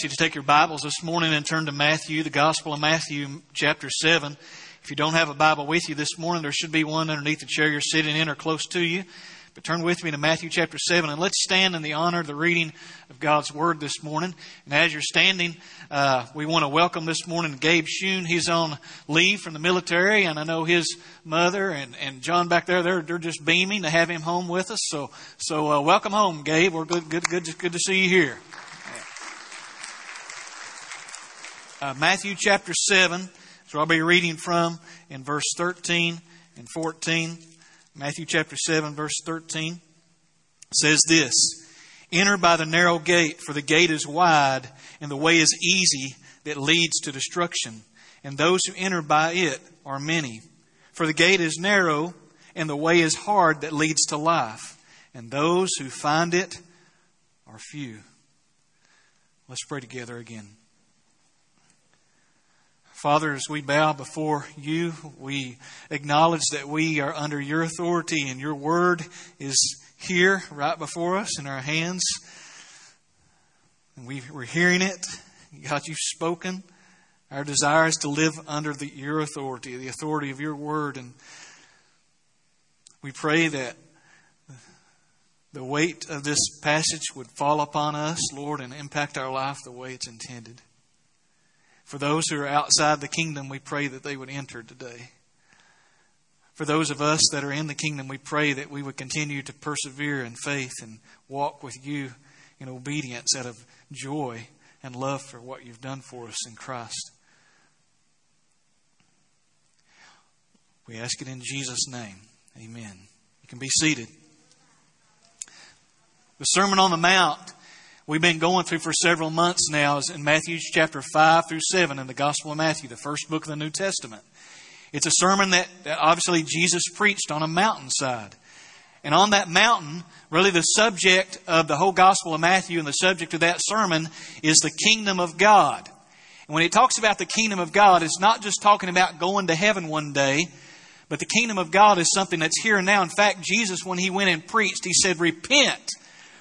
Invite you to take your Bibles this morning and turn to Matthew, the Gospel of Matthew, chapter 7. If you don't have a Bible with you this morning, there should be one underneath the chair you're sitting in or close to you. But turn with me to Matthew chapter 7 and let's stand in the honor of the reading of God's Word this morning. And as you're standing, uh, we want to welcome this morning Gabe Shun. He's on leave from the military, and I know his mother and, and John back there, they're, they're just beaming to have him home with us. So, so uh, welcome home, Gabe. We're good, good, good, good to see you here. Uh, Matthew chapter 7. So I'll be reading from in verse 13 and 14. Matthew chapter 7, verse 13 says this Enter by the narrow gate, for the gate is wide, and the way is easy that leads to destruction, and those who enter by it are many. For the gate is narrow, and the way is hard that leads to life, and those who find it are few. Let's pray together again. Father, as we bow before you, we acknowledge that we are under your authority and your word is here right before us in our hands. And we, are hearing it. God, you've spoken. Our desire is to live under the, your authority, the authority of your word. And we pray that the weight of this passage would fall upon us, Lord, and impact our life the way it's intended. For those who are outside the kingdom, we pray that they would enter today. For those of us that are in the kingdom, we pray that we would continue to persevere in faith and walk with you in obedience out of joy and love for what you've done for us in Christ. We ask it in Jesus' name. Amen. You can be seated. The Sermon on the Mount we've been going through for several months now is in Matthew chapter 5 through 7 in the Gospel of Matthew, the first book of the New Testament. It's a sermon that, that obviously Jesus preached on a mountainside. And on that mountain, really the subject of the whole Gospel of Matthew and the subject of that sermon is the kingdom of God. And when it talks about the kingdom of God, it's not just talking about going to heaven one day, but the kingdom of God is something that's here and now. In fact, Jesus, when he went and preached, he said, Repent,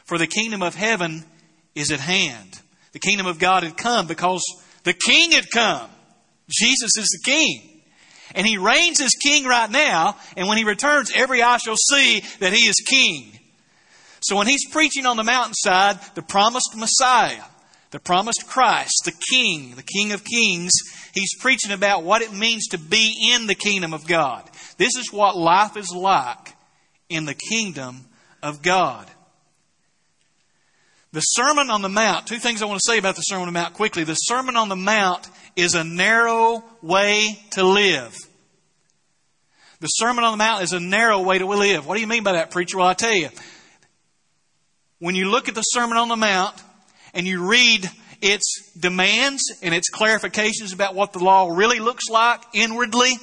for the kingdom of heaven is at hand. The kingdom of God had come because the king had come. Jesus is the king. And he reigns as king right now, and when he returns, every eye shall see that he is king. So when he's preaching on the mountainside, the promised Messiah, the promised Christ, the King, the King of Kings, he's preaching about what it means to be in the kingdom of God. This is what life is like in the kingdom of God. The Sermon on the Mount, two things I want to say about the Sermon on the Mount quickly. The Sermon on the Mount is a narrow way to live. The Sermon on the Mount is a narrow way to live. What do you mean by that, preacher? Well, I tell you. When you look at the Sermon on the Mount and you read its demands and its clarifications about what the law really looks like inwardly,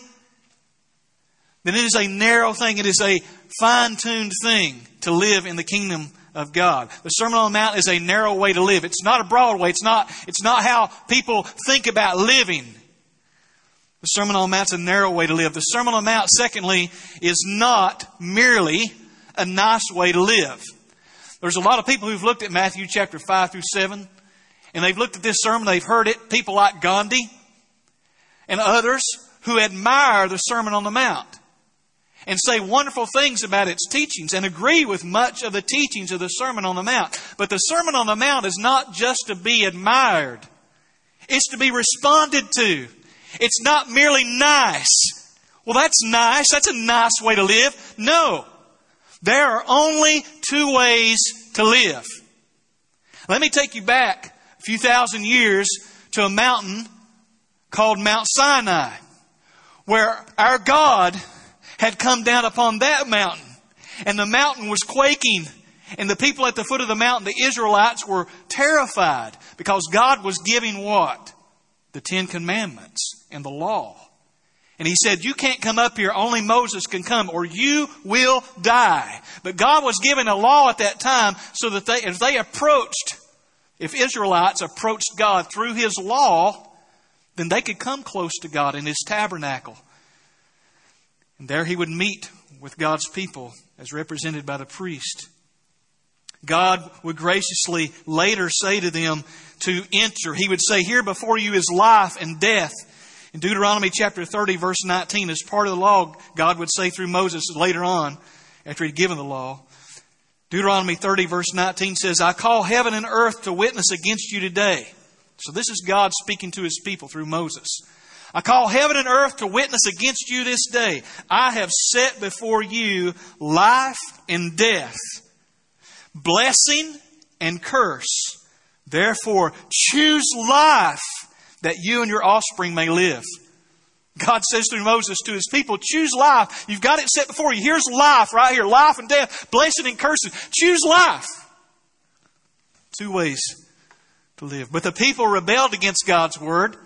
then it is a narrow thing. It is a fine tuned thing to live in the kingdom of God. The Sermon on the Mount is a narrow way to live. It's not a broad way. It's not, it's not how people think about living. The Sermon on the Mount is a narrow way to live. The Sermon on the Mount, secondly, is not merely a nice way to live. There's a lot of people who've looked at Matthew chapter 5 through 7, and they've looked at this sermon, they've heard it. People like Gandhi and others who admire the Sermon on the Mount and say wonderful things about its teachings and agree with much of the teachings of the Sermon on the Mount. But the Sermon on the Mount is not just to be admired, it's to be responded to. It's not merely nice. Well, that's nice. That's a nice way to live. No. There are only two ways to live. Let me take you back a few thousand years to a mountain called Mount Sinai, where our God had come down upon that mountain. And the mountain was quaking. And the people at the foot of the mountain, the Israelites, were terrified because God was giving what? The Ten Commandments and the law. And he said, You can't come up here, only Moses can come, or you will die. But God was giving a law at that time so that they, if they approached, if Israelites approached God through his law, then they could come close to God in his tabernacle. And there he would meet with God's people as represented by the priest. God would graciously later say to them to enter. He would say, Here before you is life and death. In Deuteronomy chapter 30, verse 19, as part of the law, God would say through Moses later on, after he'd given the law. Deuteronomy 30, verse 19 says, I call heaven and earth to witness against you today. So this is God speaking to his people through Moses. I call heaven and earth to witness against you this day. I have set before you life and death, blessing and curse. Therefore, choose life that you and your offspring may live. God says through Moses to his people, choose life. You've got it set before you. Here's life right here life and death, blessing and cursing. Choose life. Two ways to live. But the people rebelled against God's word,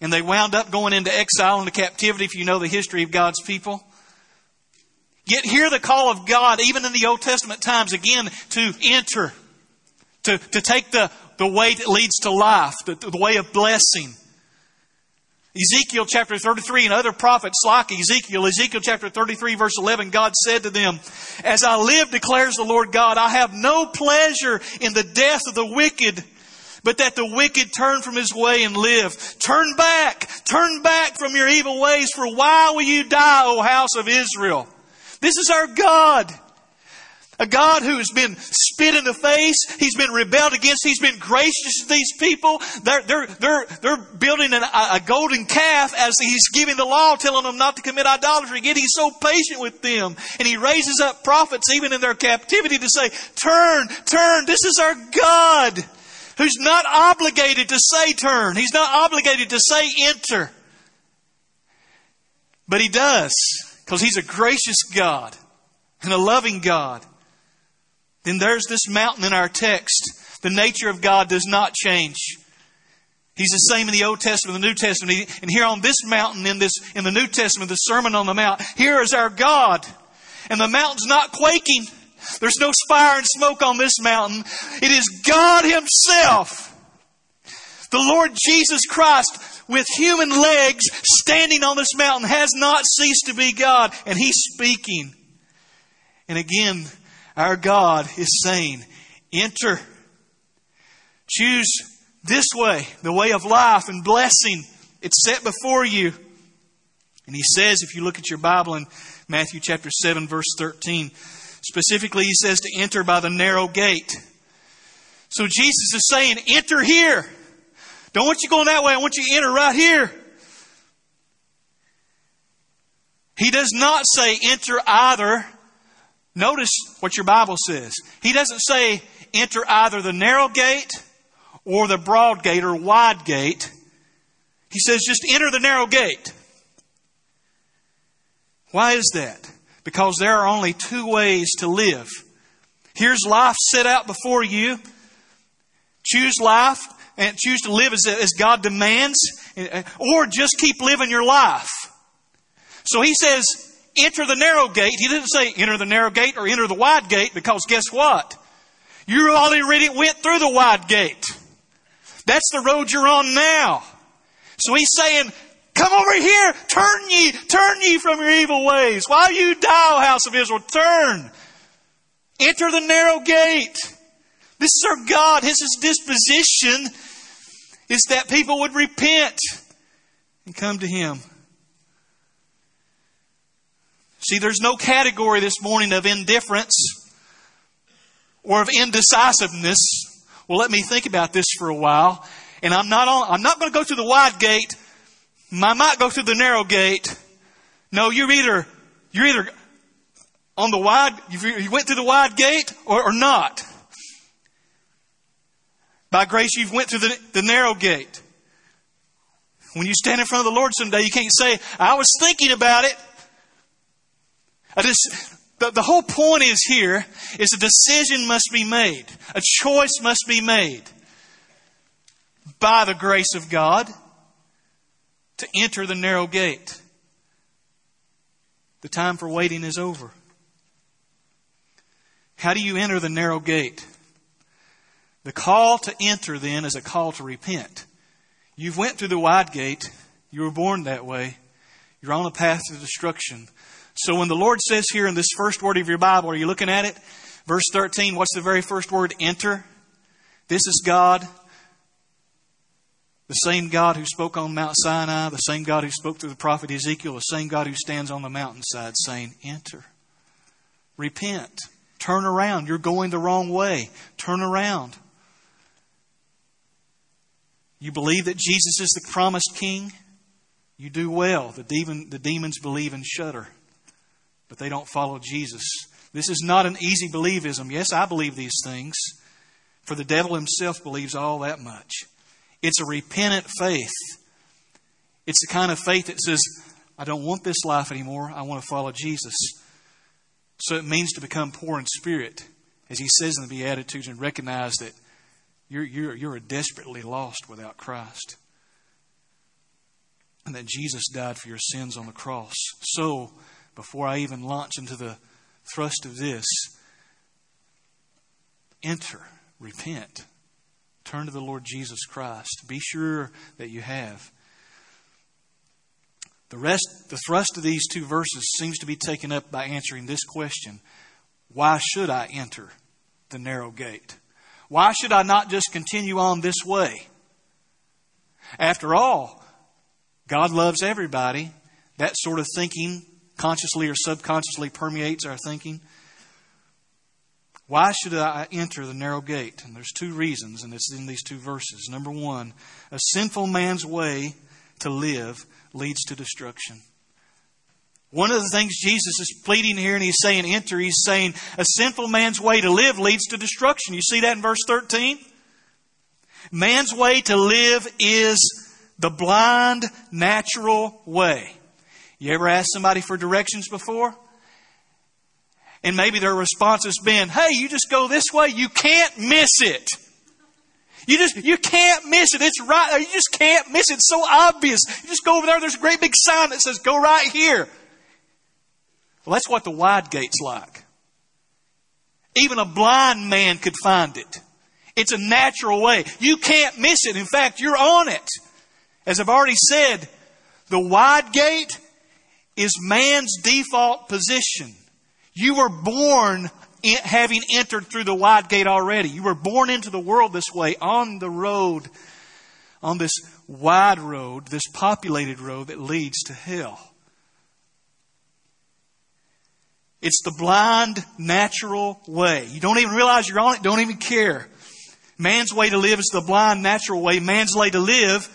and they wound up going into exile, into captivity, if you know the history of God's people. Yet hear the call of God, even in the Old Testament times, again, to enter, to, to take the, the way that leads to life, the, the way of blessing. Ezekiel chapter 33 and other prophets like Ezekiel, Ezekiel chapter 33 verse 11, God said to them, As I live, declares the Lord God, I have no pleasure in the death of the wicked, but that the wicked turn from his way and live. Turn back, turn back from your evil ways, for why will you die, O house of Israel? This is our God. A God who's been spit in the face. He's been rebelled against. He's been gracious to these people. They're, they're, they're, they're building an, a golden calf as he's giving the law, telling them not to commit idolatry. Yet he's so patient with them. And he raises up prophets even in their captivity to say, turn, turn. This is our God who's not obligated to say turn. He's not obligated to say enter. But he does because he's a gracious God and a loving God. Then there's this mountain in our text. The nature of God does not change. He's the same in the Old Testament and the New Testament. And here on this mountain in this in the New Testament, the Sermon on the Mount, here is our God. And the mountain's not quaking. There's no fire and smoke on this mountain. It is God Himself. The Lord Jesus Christ with human legs standing on this mountain has not ceased to be God, and He's speaking. And again, our God is saying, enter. Choose this way, the way of life and blessing. It's set before you. And he says, if you look at your Bible in Matthew chapter 7, verse 13, specifically he says to enter by the narrow gate. So Jesus is saying, enter here. Don't want you going that way. I want you to enter right here. He does not say enter either Notice what your Bible says. He doesn't say enter either the narrow gate or the broad gate or wide gate. He says just enter the narrow gate. Why is that? Because there are only two ways to live. Here's life set out before you. Choose life and choose to live as, as God demands, eh, or just keep living your life. So he says, enter the narrow gate. He didn't say enter the narrow gate or enter the wide gate because guess what? You already went through the wide gate. That's the road you're on now. So he's saying, come over here, turn ye, turn ye from your evil ways. While you die, house of Israel, turn. Enter the narrow gate. This is our God. His disposition is that people would repent and come to Him. See, there's no category this morning of indifference or of indecisiveness. Well, let me think about this for a while. And I'm not on, I'm not going to go through the wide gate. I might go through the narrow gate. No, you're either, you're either on the wide, you went through the wide gate or, or not. By grace, you've went through the, the narrow gate. When you stand in front of the Lord someday, you can't say, I was thinking about it. Just, the, the whole point is here is a decision must be made. A choice must be made by the grace of God to enter the narrow gate. The time for waiting is over. How do you enter the narrow gate? The call to enter then is a call to repent. You've went through the wide gate. You were born that way. You're on a path to destruction. So when the Lord says here in this first word of your Bible, are you looking at it? Verse 13, what's the very first word? Enter. This is God. The same God who spoke on Mount Sinai, the same God who spoke through the prophet Ezekiel, the same God who stands on the mountainside saying, Enter. Repent. Turn around. You're going the wrong way. Turn around. You believe that Jesus is the promised king? You do well. The, demon, the demons believe and shudder, but they don't follow Jesus. This is not an easy believism. Yes, I believe these things, for the devil himself believes all that much. It's a repentant faith. It's the kind of faith that says, I don't want this life anymore. I want to follow Jesus. So it means to become poor in spirit, as he says in the Beatitudes, and recognize that you're, you're, you're desperately lost without Christ. And that Jesus died for your sins on the cross. So, before I even launch into the thrust of this, enter, repent, turn to the Lord Jesus Christ. Be sure that you have. The rest, the thrust of these two verses seems to be taken up by answering this question Why should I enter the narrow gate? Why should I not just continue on this way? After all, God loves everybody. That sort of thinking, consciously or subconsciously, permeates our thinking. Why should I enter the narrow gate? And there's two reasons, and it's in these two verses. Number one, a sinful man's way to live leads to destruction. One of the things Jesus is pleading here, and he's saying, enter, he's saying, a sinful man's way to live leads to destruction. You see that in verse 13? Man's way to live is the blind, natural way. You ever asked somebody for directions before? And maybe their response has been, hey, you just go this way, you can't miss it. You just, you can't miss it. It's right, there. you just can't miss it. It's so obvious. You just go over there, there's a great big sign that says, go right here. Well, that's what the wide gate's like. Even a blind man could find it. It's a natural way. You can't miss it. In fact, you're on it. As I've already said, the wide gate is man's default position. You were born having entered through the wide gate already. You were born into the world this way on the road, on this wide road, this populated road that leads to hell. It's the blind, natural way. You don't even realize you're on it, don't even care. Man's way to live is the blind, natural way. Man's way to live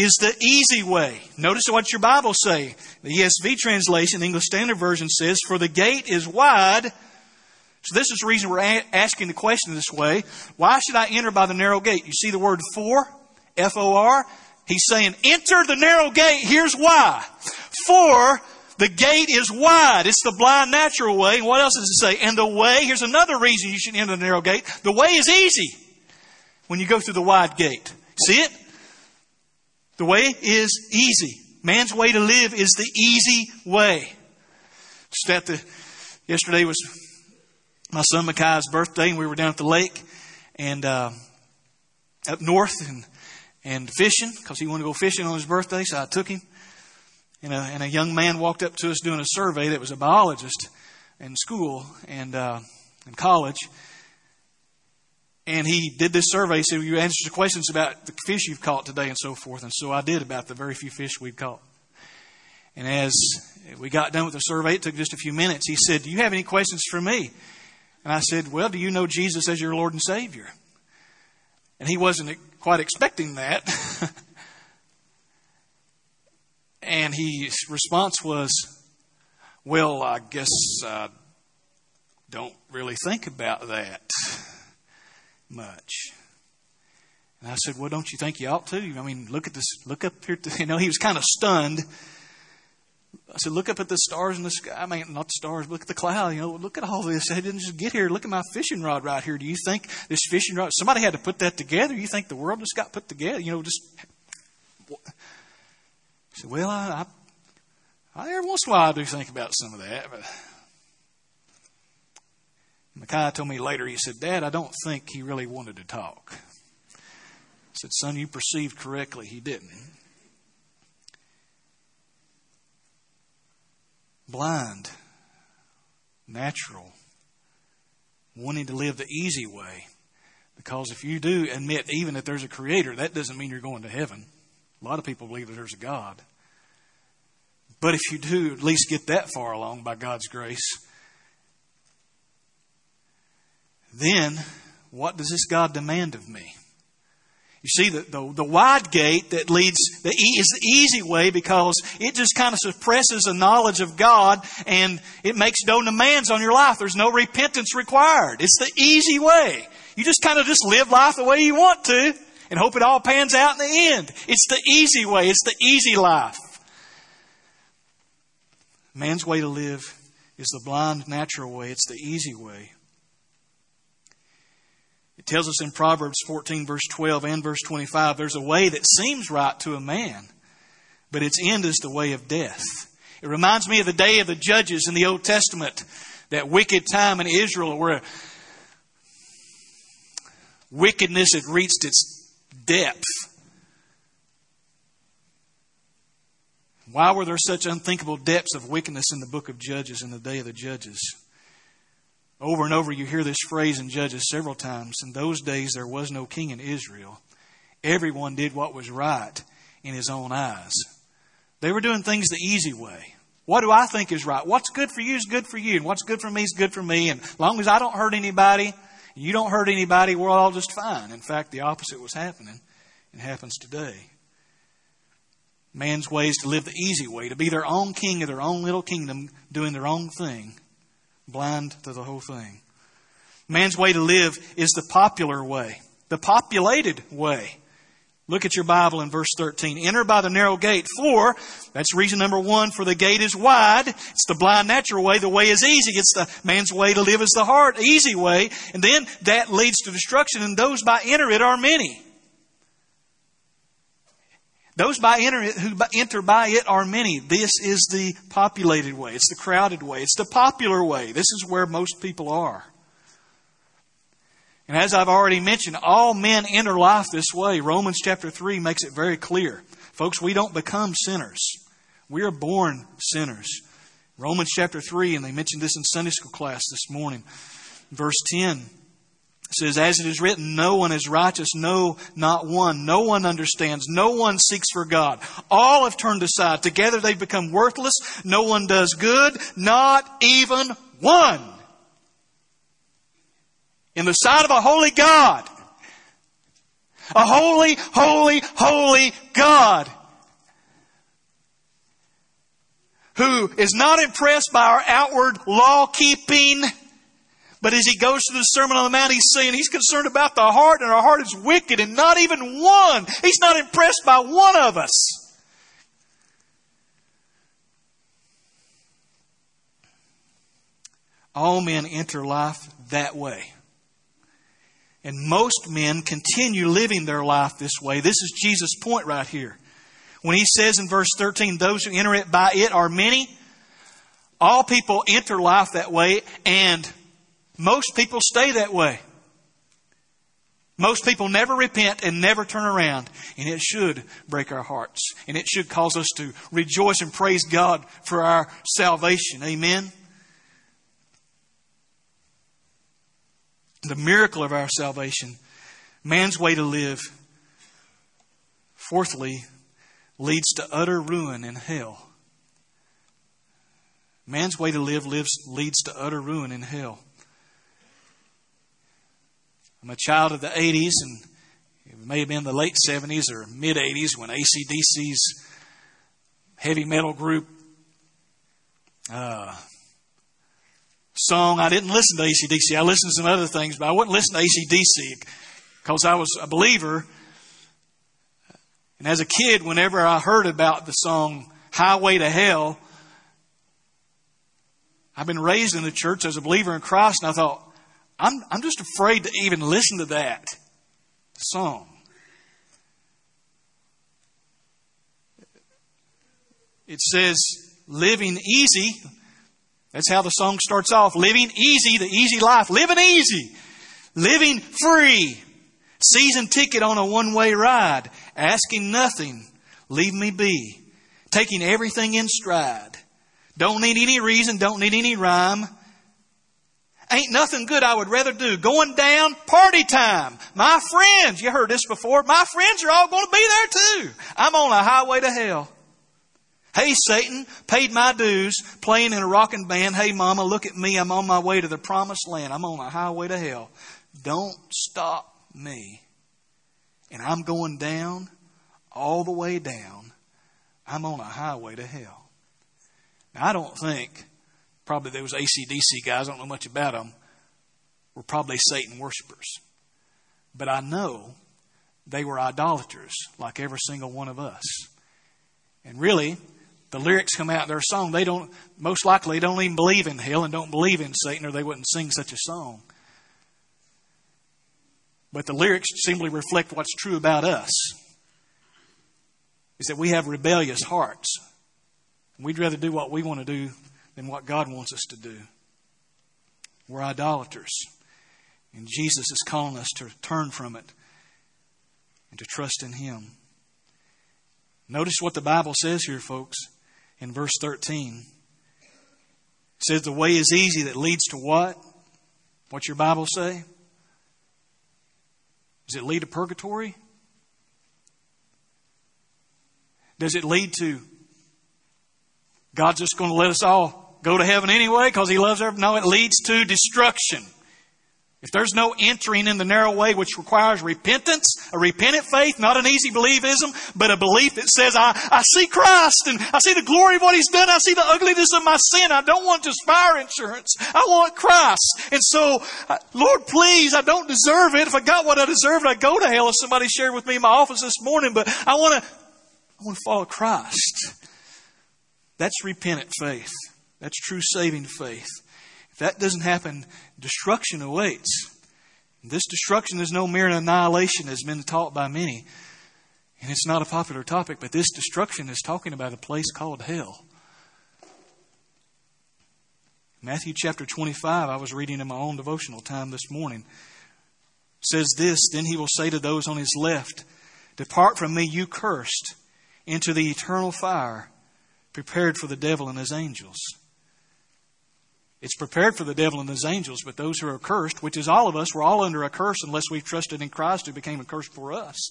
is the easy way. Notice what your Bible say. The ESV translation, English Standard Version says, For the gate is wide. So this is the reason we're asking the question this way. Why should I enter by the narrow gate? You see the word for? F-O-R? He's saying, enter the narrow gate. Here's why. For the gate is wide. It's the blind natural way. What else does it say? And the way, here's another reason you should enter the narrow gate. The way is easy when you go through the wide gate. See it? The way is easy. Man's way to live is the easy way. Just at the, yesterday was my son Mackay's birthday and we were down at the lake and, uh, up north and, and fishing because he wanted to go fishing on his birthday. So I took him and a, and a young man walked up to us doing a survey that was a biologist in school and uh, in college. And he did this survey. He said, You answer the questions about the fish you've caught today and so forth. And so I did about the very few fish we'd caught. And as we got done with the survey, it took just a few minutes. He said, Do you have any questions for me? And I said, Well, do you know Jesus as your Lord and Savior? And he wasn't quite expecting that. And his response was, Well, I guess I don't really think about that much. And I said, Well, don't you think you ought to? I mean, look at this, look up here. You know, he was kind of stunned. I said, Look up at the stars in the sky. I mean, not the stars, look at the cloud. You know, look at all this. I didn't just get here. Look at my fishing rod right here. Do you think this fishing rod, somebody had to put that together? You think the world just got put together? You know, just he said, Well, I, I, I, every once in a while I do think about some of that. But Micaiah told me later, he said, Dad, I don't think he really wanted to talk. I said, Son, you perceived correctly. He didn't. Blind, natural, wanting to live the easy way. Because if you do admit even that there's a creator, that doesn't mean you're going to heaven. A lot of people believe that there's a God. But if you do at least get that far along by God's grace, then what does this God demand of me? You see, the, the, the, wide gate that leads the is the easy way because it just kind of suppresses the knowledge of God and it makes no demands on your life. There's no repentance required. It's the easy way. You just kind of just live life the way you want to and hope it all pans out in the end. It's the easy way. It's the easy life. Man's way to live is the blind, natural way. It's the easy way. Tells us in Proverbs 14, verse 12 and verse 25 there's a way that seems right to a man, but its end is the way of death. It reminds me of the day of the judges in the Old Testament, that wicked time in Israel where wickedness had reached its depth. Why were there such unthinkable depths of wickedness in the book of Judges in the day of the judges? Over and over, you hear this phrase in Judges several times. In those days, there was no king in Israel. Everyone did what was right in his own eyes. They were doing things the easy way. What do I think is right? What's good for you is good for you, and what's good for me is good for me. And as long as I don't hurt anybody, you don't hurt anybody, we're all just fine. In fact, the opposite was happening. And happens today. Man's way is to live the easy way, to be their own king of their own little kingdom, doing their own thing blind to the whole thing. Man's way to live is the popular way, the populated way. Look at your Bible in verse 13. Enter by the narrow gate. For, that's reason number one, for the gate is wide. It's the blind natural way. The way is easy. It's the man's way to live is the hard, easy way. And then that leads to destruction, and those by enter it are many. Those by enter, who enter by it are many. This is the populated way. It's the crowded way. It's the popular way. This is where most people are. And as I've already mentioned, all men enter life this way. Romans chapter 3 makes it very clear. Folks, we don't become sinners. We are born sinners. Romans chapter 3, and they mentioned this in Sunday school class this morning. Verse 10 says, As it is written, no one is righteous, no, not one. No one understands. No one seeks for God. All have turned aside. Together they become worthless. No one does good, not even one. In the sight of a holy God, a holy, holy, holy God who is not impressed by our outward law keeping but as he goes to the Sermon on the Mount, he's saying he's concerned about the heart, and our heart is wicked, and not even one. He's not impressed by one of us. All men enter life that way. And most men continue living their life this way. This is Jesus' point right here. When he says in verse 13, those who enter it by it are many, all people enter life that way, and most people stay that way. Most people never repent and never turn around. And it should break our hearts. And it should cause us to rejoice and praise God for our salvation. Amen. The miracle of our salvation, man's way to live, fourthly, leads to utter ruin in hell. Man's way to live lives, leads to utter ruin in hell. I'm a child of the 80s, and it may have been the late 70s or mid 80s when ACDC's heavy metal group uh, song. I didn't listen to ACDC. I listened to some other things, but I wouldn't listen to ACDC because I was a believer. And as a kid, whenever I heard about the song Highway to Hell, I've been raised in the church as a believer in Christ, and I thought, I'm, I'm just afraid to even listen to that song. It says, living easy. That's how the song starts off. Living easy, the easy life. Living easy. Living free. Season ticket on a one way ride. Asking nothing. Leave me be. Taking everything in stride. Don't need any reason, don't need any rhyme. Ain't nothing good I would rather do. Going down, party time. My friends, you heard this before, my friends are all going to be there too. I'm on a highway to hell. Hey, Satan, paid my dues, playing in a rocking band. Hey, Mama, look at me. I'm on my way to the promised land. I'm on a highway to hell. Don't stop me. And I'm going down, all the way down. I'm on a highway to hell. Now, I don't think, probably those ACDC guys, I don't know much about them, were probably Satan worshippers. But I know they were idolaters, like every single one of us. And really, the lyrics come out in their song, they don't, most likely, don't even believe in hell and don't believe in Satan, or they wouldn't sing such a song. But the lyrics simply reflect what's true about us. Is that we have rebellious hearts. We'd rather do what we want to do than what God wants us to do. We're idolaters. And Jesus is calling us to turn from it and to trust in Him. Notice what the Bible says here, folks in verse 13. It says, The way is easy that leads to what? What's your Bible say? Does it lead to purgatory? Does it lead to God's just going to let us all go to heaven anyway because He loves everyone? No, it leads to destruction. If there's no entering in the narrow way which requires repentance, a repentant faith, not an easy believism, but a belief that says, I, I see Christ and I see the glory of what He's done. I see the ugliness of my sin. I don't want just fire insurance. I want Christ. And so, uh, Lord, please, I don't deserve it. If I got what I deserved, I'd go to hell, as somebody shared with me in my office this morning, but I want to, I want to follow Christ. That's repentant faith. That's true saving faith If that doesn't happen, destruction awaits. This destruction is no mere annihilation as been taught by many. And it's not a popular topic, but this destruction is talking about a place called hell. Matthew chapter 25, I was reading in my own devotional time this morning, says this Then he will say to those on his left, Depart from me, you cursed, into the eternal fire prepared for the devil and his angels. It's prepared for the devil and his angels, but those who are cursed, which is all of us, we're all under a curse unless we've trusted in Christ who became a curse for us.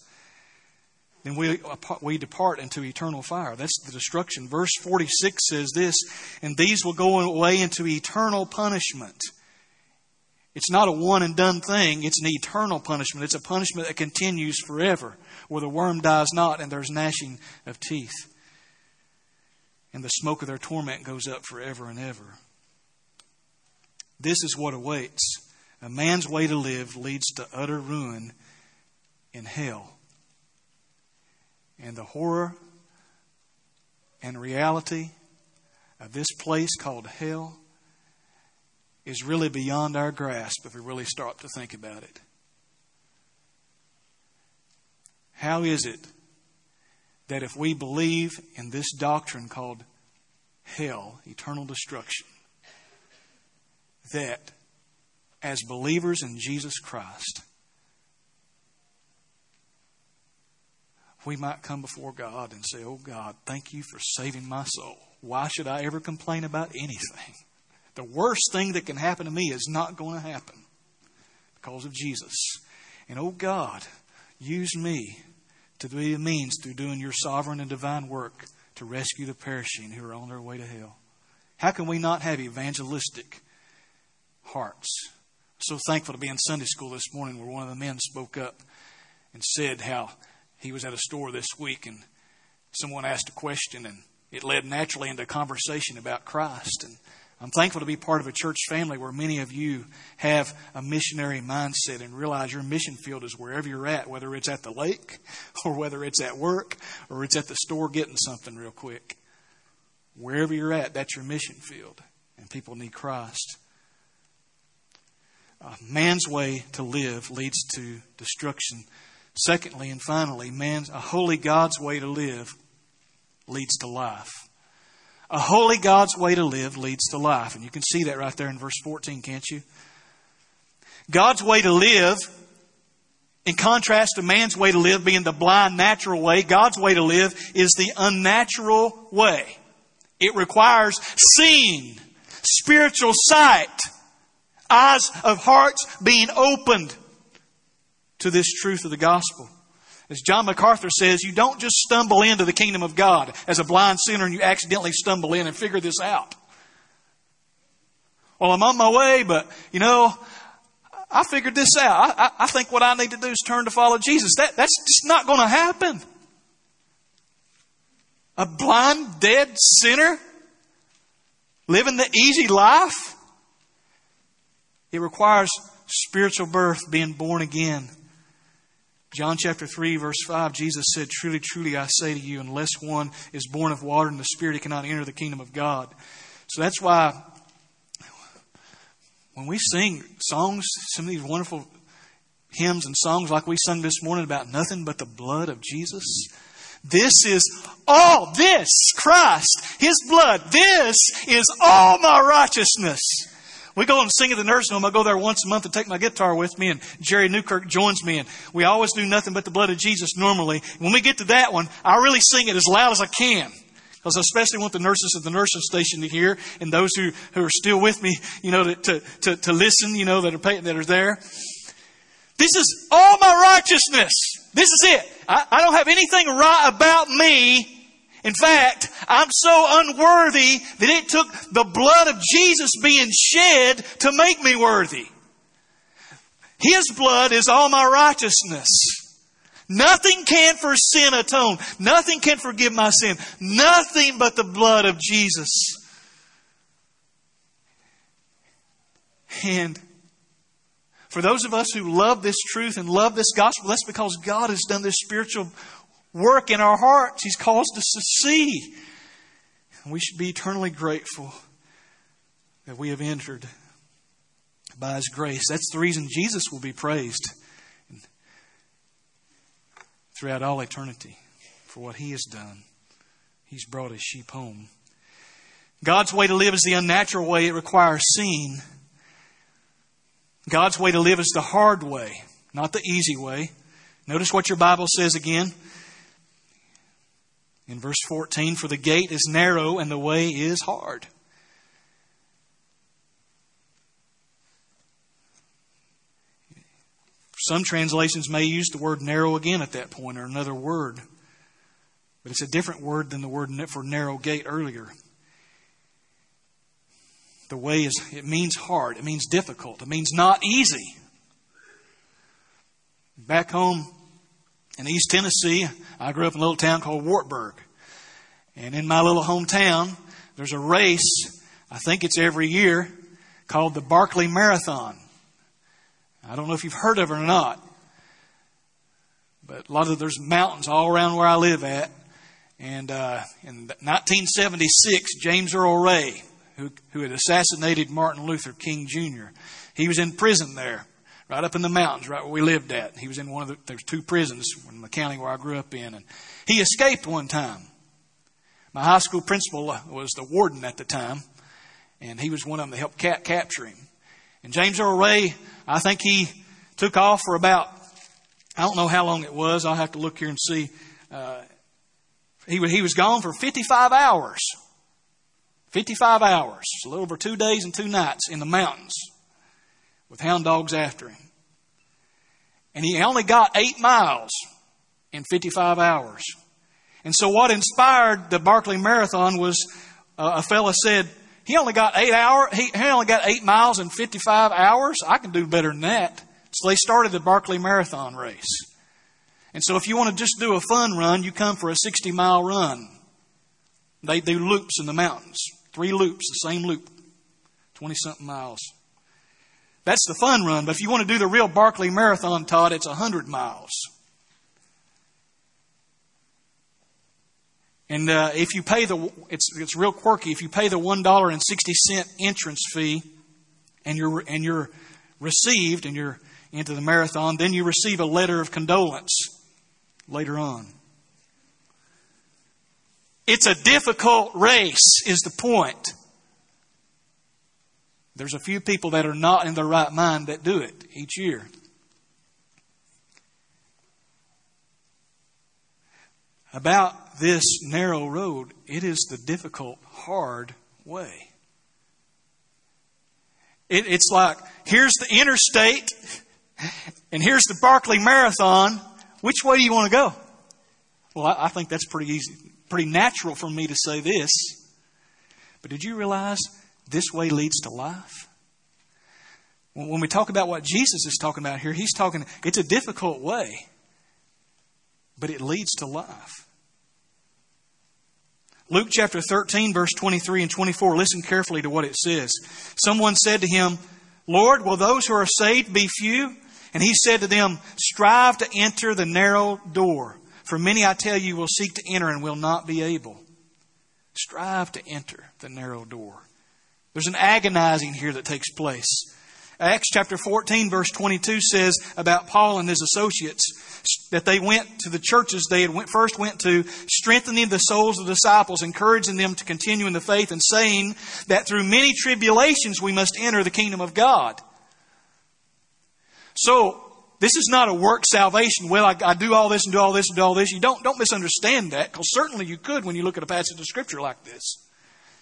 Then we, we depart into eternal fire. That's the destruction. Verse 46 says this, and these will go away into eternal punishment. It's not a one and done thing, it's an eternal punishment. It's a punishment that continues forever, where the worm dies not and there's gnashing of teeth. And the smoke of their torment goes up forever and ever. This is what awaits. A man's way to live leads to utter ruin in hell. And the horror and reality of this place called hell is really beyond our grasp if we really start to think about it. How is it that if we believe in this doctrine called hell, eternal destruction, that as believers in Jesus Christ, we might come before God and say, Oh God, thank you for saving my soul. Why should I ever complain about anything? The worst thing that can happen to me is not going to happen because of Jesus. And oh God, use me to be a means through doing your sovereign and divine work to rescue the perishing who are on their way to hell. How can we not have evangelistic hearts. So thankful to be in Sunday school this morning where one of the men spoke up and said how he was at a store this week and someone asked a question and it led naturally into a conversation about Christ. And I'm thankful to be part of a church family where many of you have a missionary mindset and realize your mission field is wherever you're at, whether it's at the lake or whether it's at work or it's at the store getting something real quick. Wherever you're at, that's your mission field. And people need Christ. Man's way to live leads to destruction. Secondly and finally, man's a holy God's way to live leads to life. A holy God's way to live leads to life. And you can see that right there in verse 14, can't you? God's way to live, in contrast to man's way to live being the blind, natural way, God's way to live is the unnatural way. It requires seeing, spiritual sight, Eyes of hearts being opened to this truth of the gospel. As John MacArthur says, you don't just stumble into the kingdom of God as a blind sinner and you accidentally stumble in and figure this out. Well, I'm on my way, but you know, I figured this out. I, I, I think what I need to do is turn to follow Jesus. That, that's just not going to happen. A blind, dead sinner living the easy life. It requires spiritual birth, being born again. John chapter 3, verse 5, Jesus said, Truly, truly, I say to you, unless one is born of water and the Spirit, he cannot enter the kingdom of God. So that's why when we sing songs, some of these wonderful hymns and songs like we sung this morning about nothing but the blood of Jesus, this is all this, Christ, His blood, this is all my righteousness. We go and sing at the nursing home. I go there once a month and take my guitar with me, and Jerry Newkirk joins me. And we always do nothing but the blood of Jesus normally. When we get to that one, I really sing it as loud as I can. Because I especially want the nurses at the nursing station to hear, and those who, who are still with me, you know, to, to, to listen, you know, that are, that are there. This is all my righteousness. This is it. I, I don't have anything right about me in fact, I'm so unworthy that it took the blood of Jesus being shed to make me worthy. His blood is all my righteousness. Nothing can for sin atone. Nothing can forgive my sin. Nothing but the blood of Jesus. And for those of us who love this truth and love this gospel, that's because God has done this spiritual work in our hearts. He's caused us to see. And we should be eternally grateful that we have entered by His grace. That's the reason Jesus will be praised throughout all eternity for what He has done. He's brought His sheep home. God's way to live is the unnatural way. It requires seeing. God's way to live is the hard way, not the easy way. Notice what your Bible says again. In verse 14, for the gate is narrow and the way is hard. Some translations may use the word narrow again at that point or another word. But it's a different word than the word for narrow gate earlier. The way is, it means hard. It means difficult. It means not easy. Back home in East Tennessee, I grew up in a little town called Wartburg. And in my little hometown, there's a race, I think it's every year, called the Barkley Marathon. I don't know if you've heard of it or not, but a lot of there's mountains all around where I live at. And uh, in 1976, James Earl Ray, who, who had assassinated Martin Luther King Jr., he was in prison there right up in the mountains, right where we lived at. He was in one of the, there's two prisons in the county where I grew up in. And he escaped one time. My high school principal was the warden at the time, and he was one of them that helped cap- capture him. And James Earl Ray, I think he took off for about, I don't know how long it was. I'll have to look here and see. Uh, he, he was gone for 55 hours. 55 hours, a little over two days and two nights in the mountains with hound dogs after him. And he only got eight miles in 55 hours. And so what inspired the Barkley Marathon was uh, a fella said, he only got eight hour, he, he only got eight miles in 55 hours. I can do better than that. So they started the Barkley Marathon race. And so if you want to just do a fun run, you come for a 60 mile run. They do loops in the mountains. Three loops, the same loop. 20 something miles. That's the fun run. But if you want to do the real Barkley Marathon, Todd, it's 100 miles. And uh, if you pay the, it's, it's real quirky. If you pay the $1.60 entrance fee and you're, and you're received and you're into the marathon, then you receive a letter of condolence later on. It's a difficult race, is the point. There's a few people that are not in their right mind that do it each year. About this narrow road, it is the difficult, hard way. It, it's like, here's the interstate, and here's the Barkley Marathon. Which way do you want to go? Well, I, I think that's pretty easy, pretty natural for me to say this. But did you realize this way leads to life? When we talk about what Jesus is talking about here, he's talking, it's a difficult way, but it leads to life. Luke chapter 13, verse 23 and 24, listen carefully to what it says. Someone said to him, Lord, will those who are saved be few? And he said to them, Strive to enter the narrow door, for many, I tell you, will seek to enter and will not be able. Strive to enter the narrow door. There's an agonizing here that takes place. Acts chapter 14, verse 22 says about Paul and his associates that they went to the churches they had went, first went to, strengthening the souls of the disciples, encouraging them to continue in the faith, and saying that through many tribulations we must enter the kingdom of God. So, this is not a work salvation. Well, I, I, do all this and do all this and do all this. You don't, don't misunderstand that, because certainly you could when you look at a passage of Scripture like this.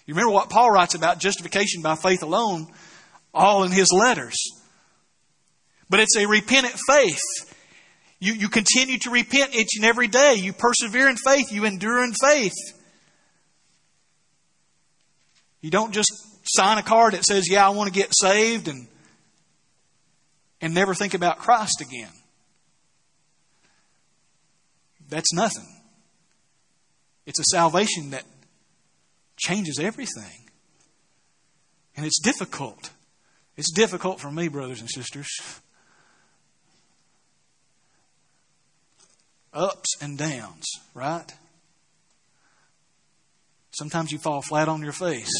You remember what Paul writes about justification by faith alone all in his letters. But it's a repentant faith. You, you continue to repent each and every day. You persevere in faith. You endure in faith. You don't just sign a card that says, Yeah, I want to get saved and, and never think about Christ again. That's nothing. It's a salvation that changes everything. And it's difficult. It's difficult for me, brothers and sisters. Ups and downs, right? Sometimes you fall flat on your face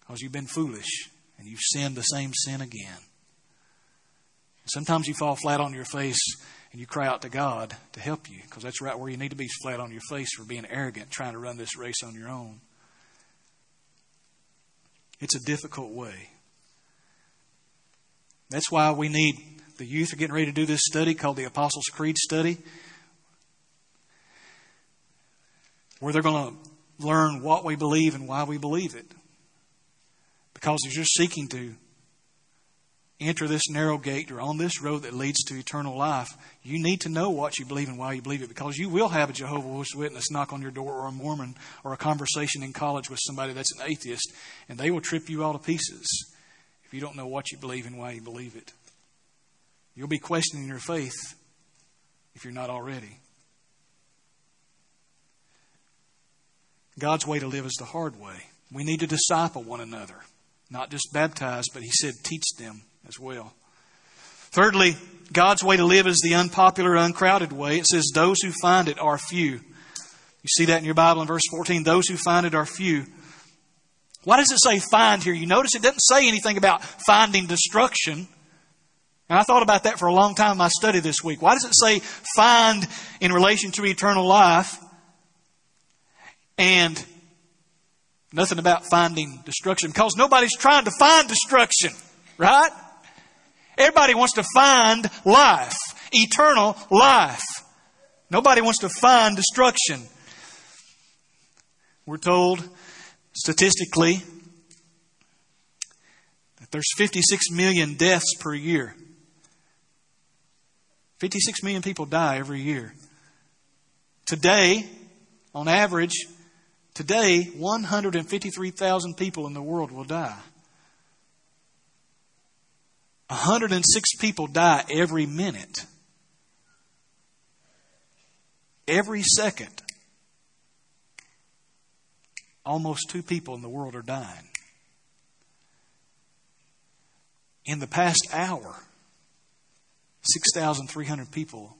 because you've been foolish and you've sinned the same sin again. Sometimes you fall flat on your face and you cry out to God to help you because that's right where you need to be flat on your face for being arrogant, trying to run this race on your own. It's a difficult way. That's why we need, the youth are getting ready to do this study called the Apostles' Creed study, where they're going to learn what we believe and why we believe it. Because as you're seeking to enter this narrow gate or on this road that leads to eternal life, you need to know what you believe and why you believe it because you will have a Jehovah's Witness knock on your door or a Mormon or a conversation in college with somebody that's an atheist, and they will trip you all to pieces if you don't know what you believe and why you believe it. You'll be questioning your faith if you're not already. God's way to live is the hard way. We need to disciple one another, not just baptize, but He said teach them as well. Thirdly, God's way to live is the unpopular, uncrowded way. It says, Those who find it are few. You see that in your Bible in verse 14. Those who find it are few. Why does it say find here? You notice it doesn't say anything about finding destruction. And I thought about that for a long time in my study this week. Why does it say find in relation to eternal life and nothing about finding destruction? Because nobody's trying to find destruction, right? Everybody wants to find life, eternal life. Nobody wants to find destruction. We're told statistically that there's 56 million deaths per year. 56 million people die every year. Today, on average, today 153,000 people in the world will die. 106 people die every minute. Every second almost two people in the world are dying. In the past hour, 6,300 people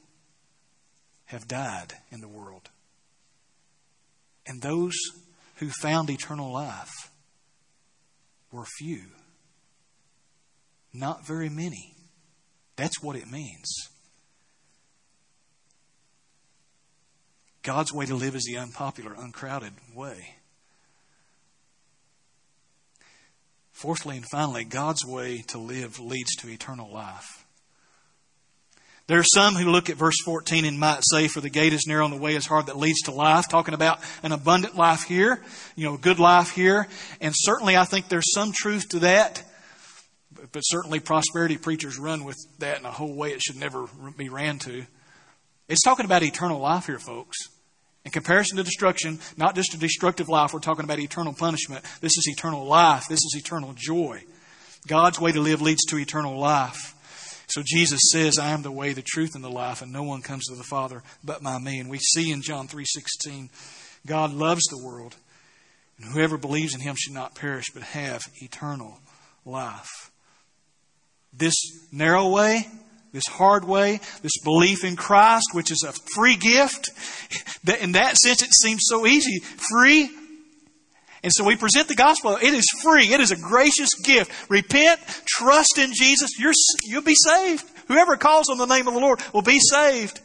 have died in the world. And those who found eternal life were few. Not very many. That's what it means. God's way to live is the unpopular, uncrowded way. Fourthly and finally, God's way to live leads to eternal life. There are some who look at verse 14 and might say, For the gate is narrow and the way is hard that leads to life, talking about an abundant life here, you know, a good life here. And certainly I think there's some truth to that. But certainly prosperity preachers run with that in a whole way it should never be ran to. It's talking about eternal life here, folks. In comparison to destruction, not just a destructive life, we're talking about eternal punishment. This is eternal life. This is eternal joy. God's way to live leads to eternal life. So Jesus says, I am the way, the truth, and the life, and no one comes to the Father but by me. And we see in John 3.16, God loves the world, and whoever believes in him should not perish, but have eternal life. This narrow way, this hard way, this belief in Christ, which is a free gift. In that sense, it seems so easy. Free. And so we present the gospel. It is free. It is a gracious gift. Repent, trust in Jesus. You're, you'll be saved. Whoever calls on the name of the Lord will be saved.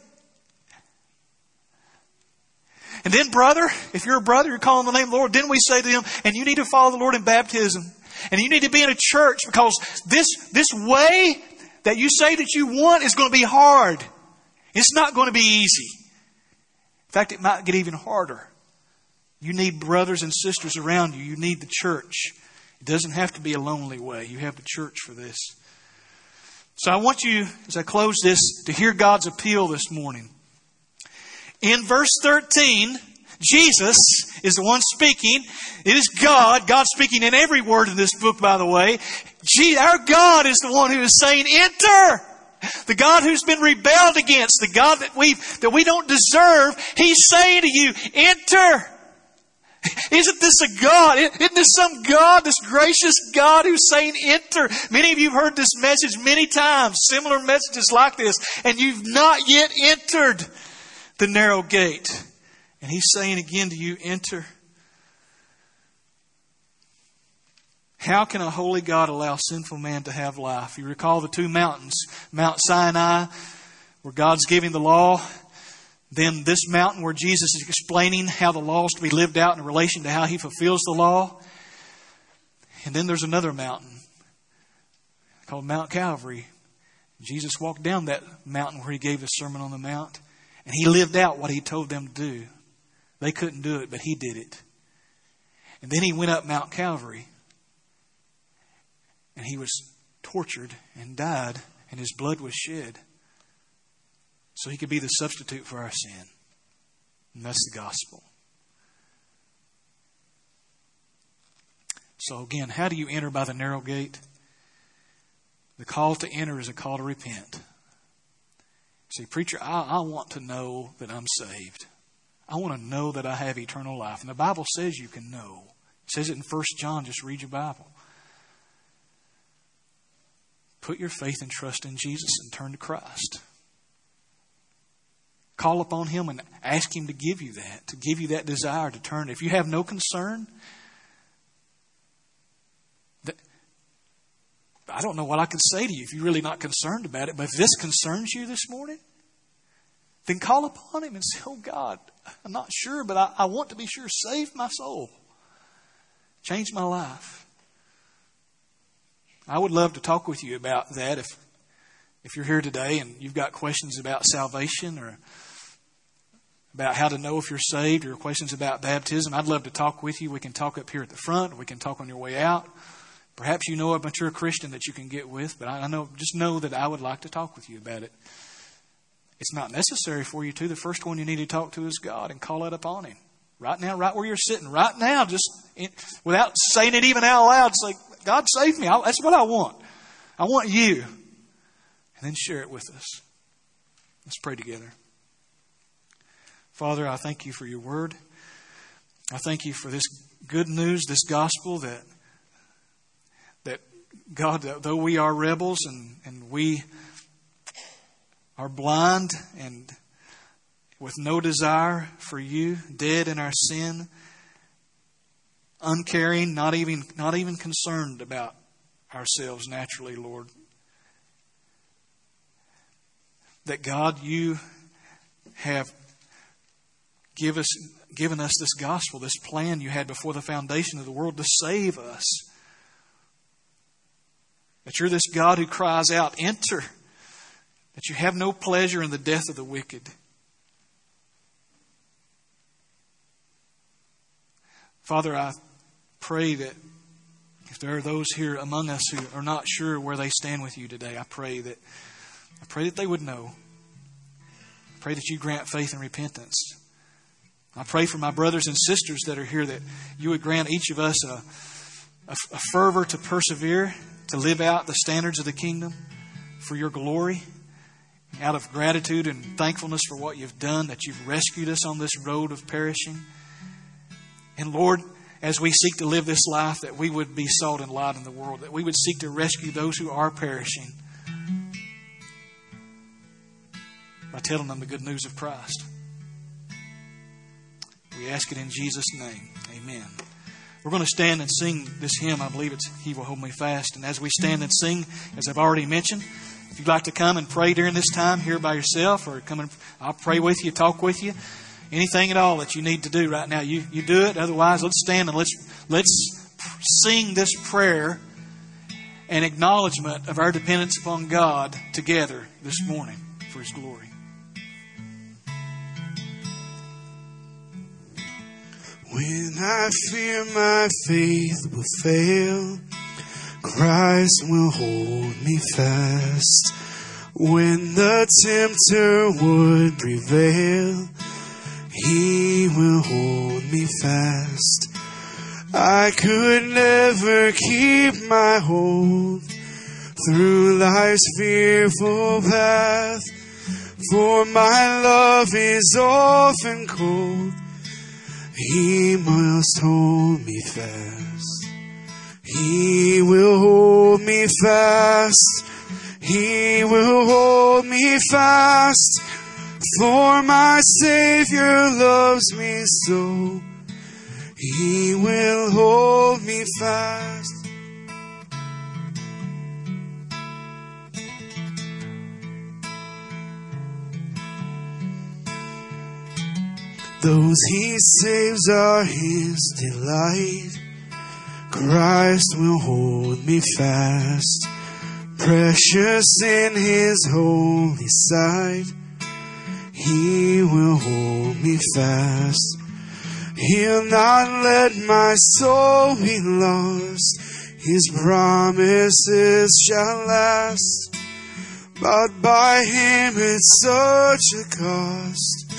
And then, brother, if you're a brother, you're calling the name of the Lord, didn't we say to them, and you need to follow the Lord in baptism? And you need to be in a church because this, this way that you say that you want is going to be hard. It's not going to be easy. In fact, it might get even harder. You need brothers and sisters around you. You need the church. It doesn't have to be a lonely way. You have the church for this. So I want you, as I close this, to hear God's appeal this morning. In verse 13, Jesus is the one speaking. It is God. God speaking in every word in this book, by the way. Our God is the one who is saying, enter. The God who's been rebelled against, the God that we that we don't deserve, He's saying to you, enter. Isn't this a God? Isn't this some God, this gracious God who's saying enter? Many of you have heard this message many times, similar messages like this, and you've not yet entered the narrow gate. And he's saying again to you, enter. How can a holy God allow sinful man to have life? You recall the two mountains Mount Sinai, where God's giving the law, then this mountain where Jesus is explaining how the law is to be lived out in relation to how he fulfills the law. And then there's another mountain called Mount Calvary. Jesus walked down that mountain where he gave his Sermon on the Mount, and he lived out what he told them to do. They couldn't do it, but he did it. And then he went up Mount Calvary. And he was tortured and died, and his blood was shed. So he could be the substitute for our sin. And that's the gospel. So, again, how do you enter by the narrow gate? The call to enter is a call to repent. See, preacher, I, I want to know that I'm saved. I want to know that I have eternal life. And the Bible says you can know. It says it in 1 John. Just read your Bible. Put your faith and trust in Jesus and turn to Christ. Call upon Him and ask Him to give you that, to give you that desire to turn. If you have no concern, I don't know what I could say to you if you're really not concerned about it, but if this concerns you this morning, then call upon Him and say, Oh God, I'm not sure, but I, I want to be sure. Save my soul. Change my life. I would love to talk with you about that if if you're here today and you've got questions about salvation or about how to know if you're saved or questions about baptism, I'd love to talk with you. We can talk up here at the front, we can talk on your way out. Perhaps you know a mature Christian that you can get with, but I know just know that I would like to talk with you about it. It's not necessary for you to. The first one you need to talk to is God and call it upon Him. Right now, right where you're sitting, right now, just in, without saying it even out loud, say, God save me. I, that's what I want. I want you. And then share it with us. Let's pray together. Father, I thank you for your word. I thank you for this good news, this gospel that that God, though we are rebels and, and we are blind and with no desire for you, dead in our sin, uncaring, not even, not even concerned about ourselves naturally, Lord. That God, you have give us, given us this gospel, this plan you had before the foundation of the world to save us. That you're this God who cries out, Enter. That you have no pleasure in the death of the wicked. Father, I pray that if there are those here among us who are not sure where they stand with you today, I pray that I pray that they would know. I pray that you grant faith and repentance. I pray for my brothers and sisters that are here that you would grant each of us a, a, a fervor to persevere, to live out the standards of the kingdom for your glory, out of gratitude and thankfulness for what you've done, that you've rescued us on this road of perishing. And Lord, as we seek to live this life, that we would be salt and light in the world, that we would seek to rescue those who are perishing by telling them the good news of Christ. We ask it in Jesus' name. Amen. We're going to stand and sing this hymn. I believe it's He Will Hold Me Fast. And as we stand and sing, as I've already mentioned, if you'd like to come and pray during this time here by yourself or come and I'll pray with you, talk with you, anything at all that you need to do right now, you, you do it. Otherwise, let's stand and let's, let's sing this prayer and acknowledgement of our dependence upon God together this morning for His glory. When I fear my faith will fail, Christ will hold me fast. When the tempter would prevail, he will hold me fast. I could never keep my hold through life's fearful path, for my love is often cold. He must hold me fast. He will hold me fast. He will hold me fast. For my Savior loves me so. He will hold me fast. Those he saves are his delight. Christ will hold me fast, precious in his holy sight. He will hold me fast. He'll not let my soul be lost. His promises shall last. But by him it's such a cost.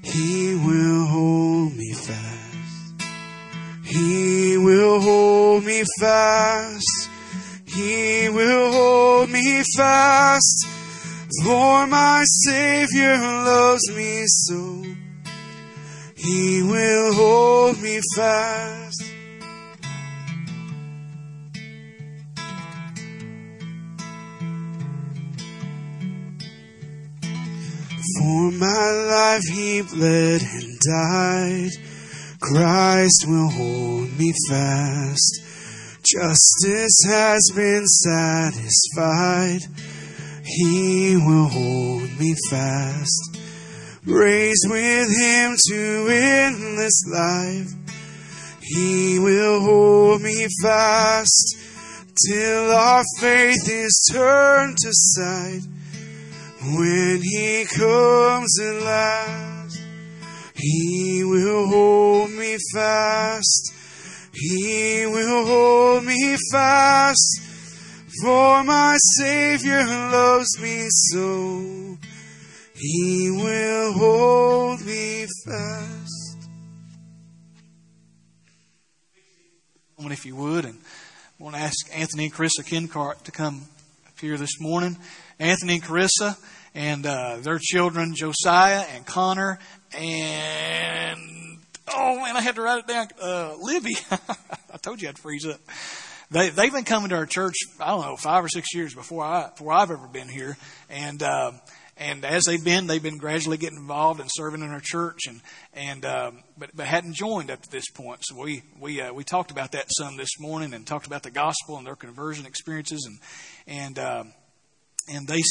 He will hold me. He will hold me fast. He will hold me fast. For my Savior loves me so. He will hold me fast. For my life he bled and died. Christ will hold me fast. Justice has been satisfied. He will hold me fast. Raised with him to endless life. He will hold me fast till our faith is turned to sight. When he comes at last, he will hold me fast. He will hold me fast. For my Savior loves me so. He will hold me fast. If you would, and I want to ask Anthony and Carissa Kincart to come up here this morning. Anthony and Carissa and uh, their children, Josiah and Connor, and oh man, I had to write it down. Uh, Libby, I told you I'd freeze up. They they've been coming to our church. I don't know five or six years before I before I've ever been here, and. Uh, and as they've been, they've been gradually getting involved and serving in our church, and and um, but but hadn't joined up to this point. So we we uh, we talked about that some this morning, and talked about the gospel and their conversion experiences, and and um, and they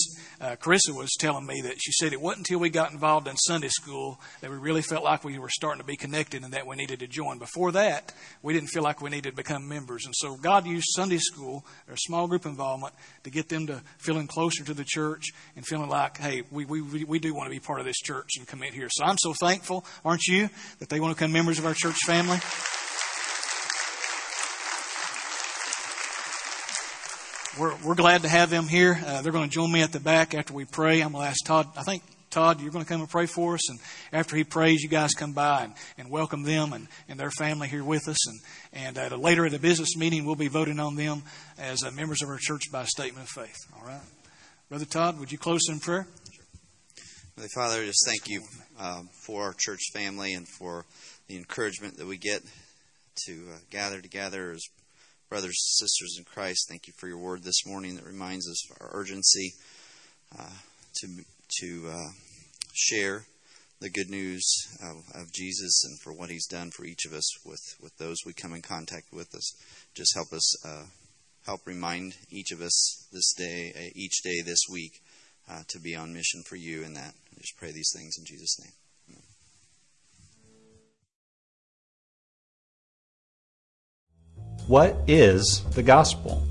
uh, Carissa was telling me that she said it wasn't until we got involved in Sunday school that we really felt like we were starting to be connected and that we needed to join. Before that, we didn't feel like we needed to become members. And so God used Sunday school or small group involvement to get them to feeling closer to the church and feeling like, hey, we, we, we do want to be part of this church and commit here. So I'm so thankful, aren't you, that they want to become members of our church family? We're, we're glad to have them here. Uh, they're going to join me at the back after we pray. I'm going to ask Todd, I think, Todd, you're going to come and pray for us. And after he prays, you guys come by and, and welcome them and, and their family here with us. And, and uh, later at the business meeting, we'll be voting on them as uh, members of our church by statement of faith. All right? Brother Todd, would you close in prayer? Sure. Father, just thank you um, for our church family and for the encouragement that we get to uh, gather together as brothers and sisters in Christ, thank you for your word this morning that reminds us of our urgency uh, to to uh, share the good news of, of, Jesus and for what He's done for each of us with with those we come in contact with. Us, just help us uh, help remind each of us this day, uh, each day this week, uh, to be on mission for you. In that, I just pray these things in Jesus' name. What is the gospel?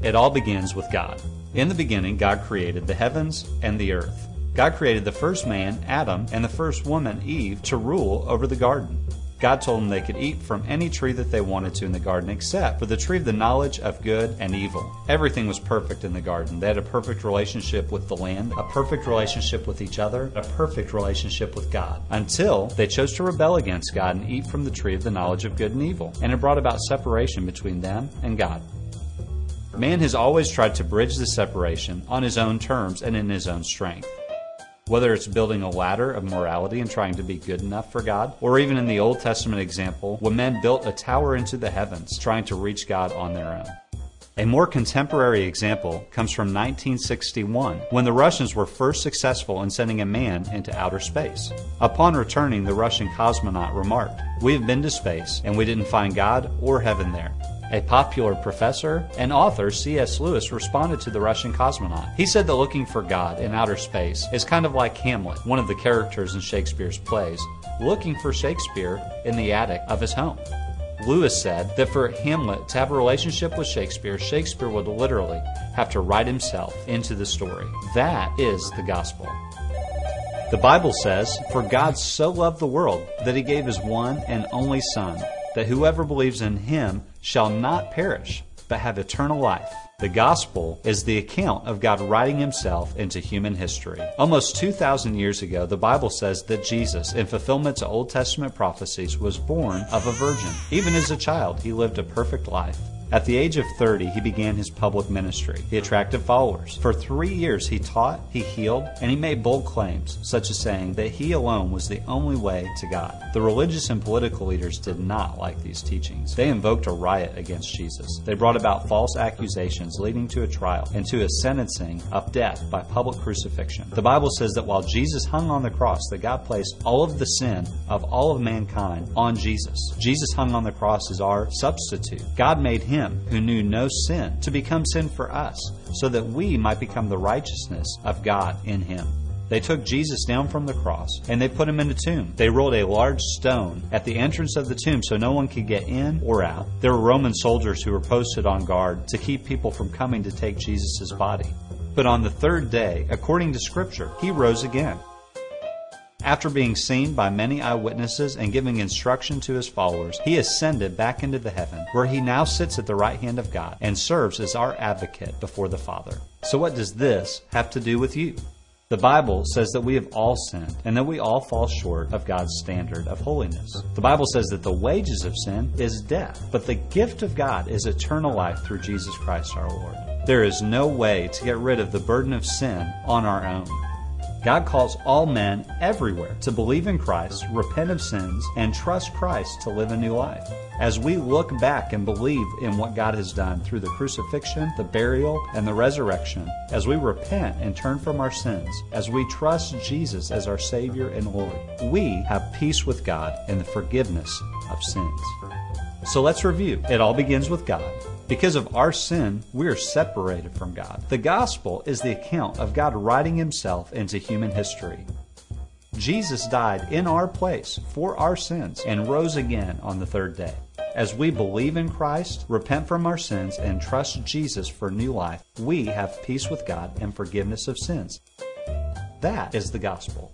It all begins with God. In the beginning, God created the heavens and the earth. God created the first man, Adam, and the first woman, Eve, to rule over the garden. God told them they could eat from any tree that they wanted to in the garden except for the tree of the knowledge of good and evil. Everything was perfect in the garden. They had a perfect relationship with the land, a perfect relationship with each other, a perfect relationship with God. Until they chose to rebel against God and eat from the tree of the knowledge of good and evil. And it brought about separation between them and God. Man has always tried to bridge the separation on his own terms and in his own strength. Whether it's building a ladder of morality and trying to be good enough for God, or even in the Old Testament example, when men built a tower into the heavens trying to reach God on their own. A more contemporary example comes from 1961, when the Russians were first successful in sending a man into outer space. Upon returning, the Russian cosmonaut remarked, We have been to space, and we didn't find God or heaven there. A popular professor and author, C.S. Lewis, responded to the Russian cosmonaut. He said that looking for God in outer space is kind of like Hamlet, one of the characters in Shakespeare's plays, looking for Shakespeare in the attic of his home. Lewis said that for Hamlet to have a relationship with Shakespeare, Shakespeare would literally have to write himself into the story. That is the gospel. The Bible says, For God so loved the world that he gave his one and only Son that whoever believes in him shall not perish, but have eternal life. The gospel is the account of God writing himself into human history. Almost 2,000 years ago, the Bible says that Jesus, in fulfillment to Old Testament prophecies, was born of a virgin. Even as a child, he lived a perfect life. At the age of 30, he began his public ministry. He attracted followers. For three years, he taught, he healed, and he made bold claims, such as saying that he alone was the only way to God. The religious and political leaders did not like these teachings. They invoked a riot against Jesus. They brought about false accusations leading to a trial and to a sentencing of death by public crucifixion. The Bible says that while Jesus hung on the cross, that God placed all of the sin of all of mankind on Jesus. Jesus hung on the cross as our substitute. God made him him who knew no sin to become sin for us, so that we might become the righteousness of God in him. They took Jesus down from the cross and they put him in a tomb. They rolled a large stone at the entrance of the tomb so no one could get in or out. There were Roman soldiers who were posted on guard to keep people from coming to take Jesus' body. But on the third day, according to Scripture, he rose again. After being seen by many eyewitnesses and giving instruction to his followers, he ascended back into the heaven, where he now sits at the right hand of God and serves as our advocate before the Father. So, what does this have to do with you? The Bible says that we have all sinned and that we all fall short of God's standard of holiness. The Bible says that the wages of sin is death, but the gift of God is eternal life through Jesus Christ our Lord. There is no way to get rid of the burden of sin on our own. God calls all men everywhere to believe in Christ, repent of sins, and trust Christ to live a new life. As we look back and believe in what God has done through the crucifixion, the burial, and the resurrection, as we repent and turn from our sins, as we trust Jesus as our Savior and Lord, we have peace with God and the forgiveness of sins. So let's review. It all begins with God. Because of our sin, we are separated from God. The gospel is the account of God writing himself into human history. Jesus died in our place for our sins and rose again on the third day. As we believe in Christ, repent from our sins, and trust Jesus for new life, we have peace with God and forgiveness of sins. That is the gospel.